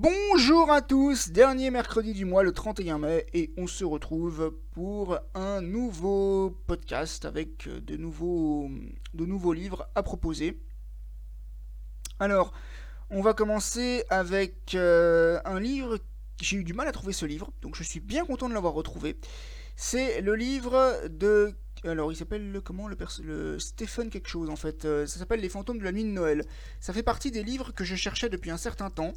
Bonjour à tous, dernier mercredi du mois, le 31 mai, et on se retrouve pour un nouveau podcast avec de nouveaux, de nouveaux livres à proposer. Alors, on va commencer avec euh, un livre, j'ai eu du mal à trouver ce livre, donc je suis bien content de l'avoir retrouvé. C'est le livre de alors, il s'appelle comment le, le Stephen quelque chose en fait. Euh, ça s'appelle Les fantômes de la nuit de Noël. Ça fait partie des livres que je cherchais depuis un certain temps.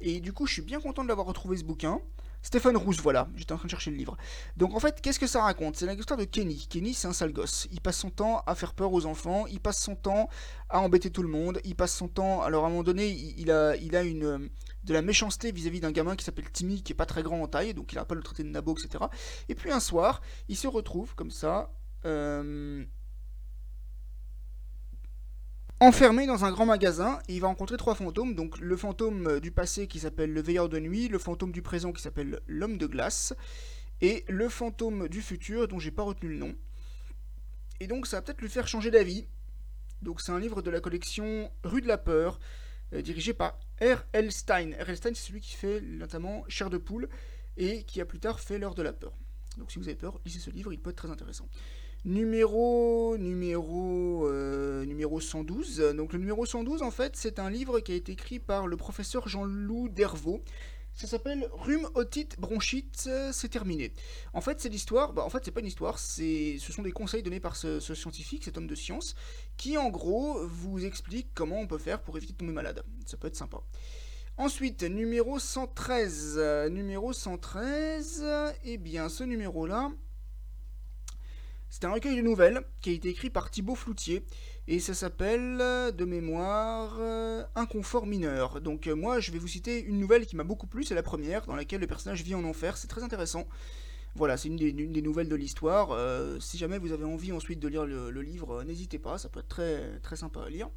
Et du coup, je suis bien content de l'avoir retrouvé ce bouquin. Stephen Roos, voilà, j'étais en train de chercher le livre. Donc en fait, qu'est-ce que ça raconte? C'est l'histoire de Kenny. Kenny, c'est un sale gosse. Il passe son temps à faire peur aux enfants, il passe son temps à embêter tout le monde, il passe son temps... Alors à un moment donné, il, a, il a une, de la méchanceté vis-à-vis d'un gamin qui s'appelle Timmy, qui est pas très grand en taille, donc il a pas le traité de nabo, etc. Et puis un soir, il se retrouve comme ça... Euh, enfermé dans un grand magasin il va rencontrer trois fantômes. Donc le fantôme euh, du passé qui s'appelle le veilleur de nuit, le fantôme du présent qui s'appelle l'homme de glace et le fantôme du futur dont j'ai pas retenu le nom. Et donc ça va peut-être lui faire changer d'avis. Donc c'est un livre de la collection Rue de la peur euh, dirigé par R.L. Stein. R.L. Stein c'est celui qui fait notamment Chair de poule et qui a plus tard fait L'heure de la peur. Donc si vous avez peur, lisez ce livre, il peut être très intéressant. Numéro, numéro, euh, numéro 112. Donc le numéro 112, en fait, c'est un livre qui a été écrit par le professeur Jean-Loup Dervaux. Ça s'appelle Rhume, otite, bronchite, c'est terminé. En fait, c'est l'histoire, bah, en fait, c'est pas une histoire, c'est, ce sont des conseils donnés par ce, scientifique, cet homme de science, qui en gros vous explique comment on peut faire pour éviter de tomber malade. Ça peut être sympa. Ensuite, numéro 113. numéro 113, eh bien, ce numéro-là, c'est un recueil de nouvelles qui a été écrit par Thibaut Floutier et ça s'appelle de mémoire Un confort mineur. Donc euh, moi je vais vous citer une nouvelle qui m'a beaucoup plu, c'est la première dans laquelle le personnage vit en enfer, c'est très intéressant. Voilà, c'est une, des, nouvelles de l'histoire. Euh, si jamais vous avez envie ensuite de lire le, livre, euh, n'hésitez pas, ça peut être très, très sympa à lire.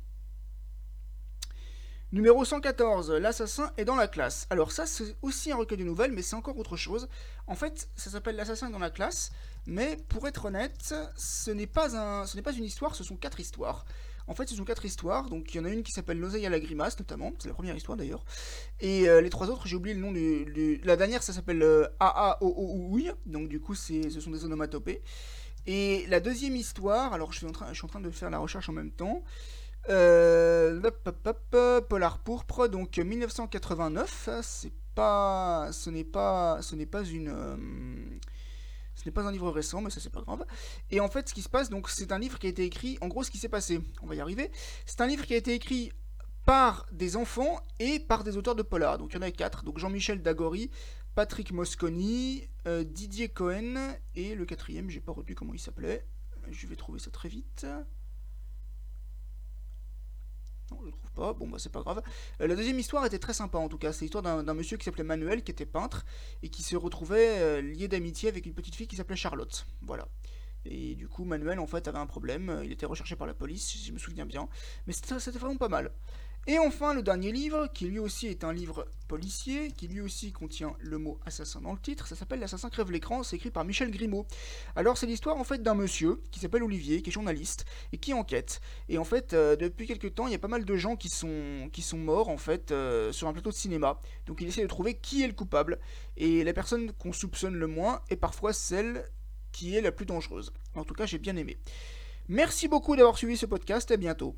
Numéro 114, l'assassin est dans la classe. Alors ça c'est aussi un recueil de nouvelles, mais c'est encore autre chose. En fait, ça s'appelle l'assassin est dans la classe, mais pour être honnête, ce n'est pas, un, ce n'est pas une histoire, ce sont quatre histoires. En fait, ce sont quatre histoires. Donc, il y en a une qui s'appelle L'oseille à la grimace, notamment. C'est la première histoire d'ailleurs. Et euh, les trois autres, j'ai oublié le nom du. La dernière, ça s'appelle euh, A O O Oui. Donc, du coup, ce sont des onomatopées. Et la deuxième histoire, alors je suis, en train, je suis en train de faire la recherche en même temps. Euh, Polar pourpre, donc 1989. C'est pas, ce n'est pas, ce n'est pas une. Euh, ce n'est pas un livre récent, mais ça c'est pas grave. Et en fait, ce qui se passe, donc c'est un livre qui a été écrit. En gros, ce qui s'est passé, on va y arriver. C'est un livre qui a été écrit par des enfants et par des auteurs de polar. Donc il y en a quatre. Donc Jean-Michel Dagory, Patrick Mosconi, euh, Didier Cohen et le quatrième, j'ai pas retenu comment il s'appelait. Je vais trouver ça très vite. Non, je le trouve pas. Bon, bah c'est pas grave. Euh, la deuxième histoire était très sympa en tout cas. C'est l'histoire d'un monsieur qui s'appelait Manuel, qui était peintre, et qui se retrouvait euh, lié d'amitié avec une petite fille qui s'appelait Charlotte. Voilà. Et du coup, Manuel en fait avait un problème. Il était recherché par la police, je me souviens bien. Mais c'était vraiment pas mal. Et enfin, le dernier livre, qui lui aussi est un livre policier, qui lui aussi contient le mot assassin dans le titre, ça s'appelle L'assassin crève l'écran, c'est écrit par Michel Grimaud. Alors c'est l'histoire en fait d'un monsieur qui s'appelle Olivier, qui est journaliste, et qui enquête. Et en fait, euh, depuis quelques temps, il y a pas mal de gens qui sont, morts en fait euh, sur un plateau de cinéma. Donc il essaie de trouver qui est le coupable. Et la personne qu'on soupçonne le moins est parfois celle qui est la plus dangereuse. En tout cas, j'ai bien aimé. Merci beaucoup d'avoir suivi ce podcast, à bientôt.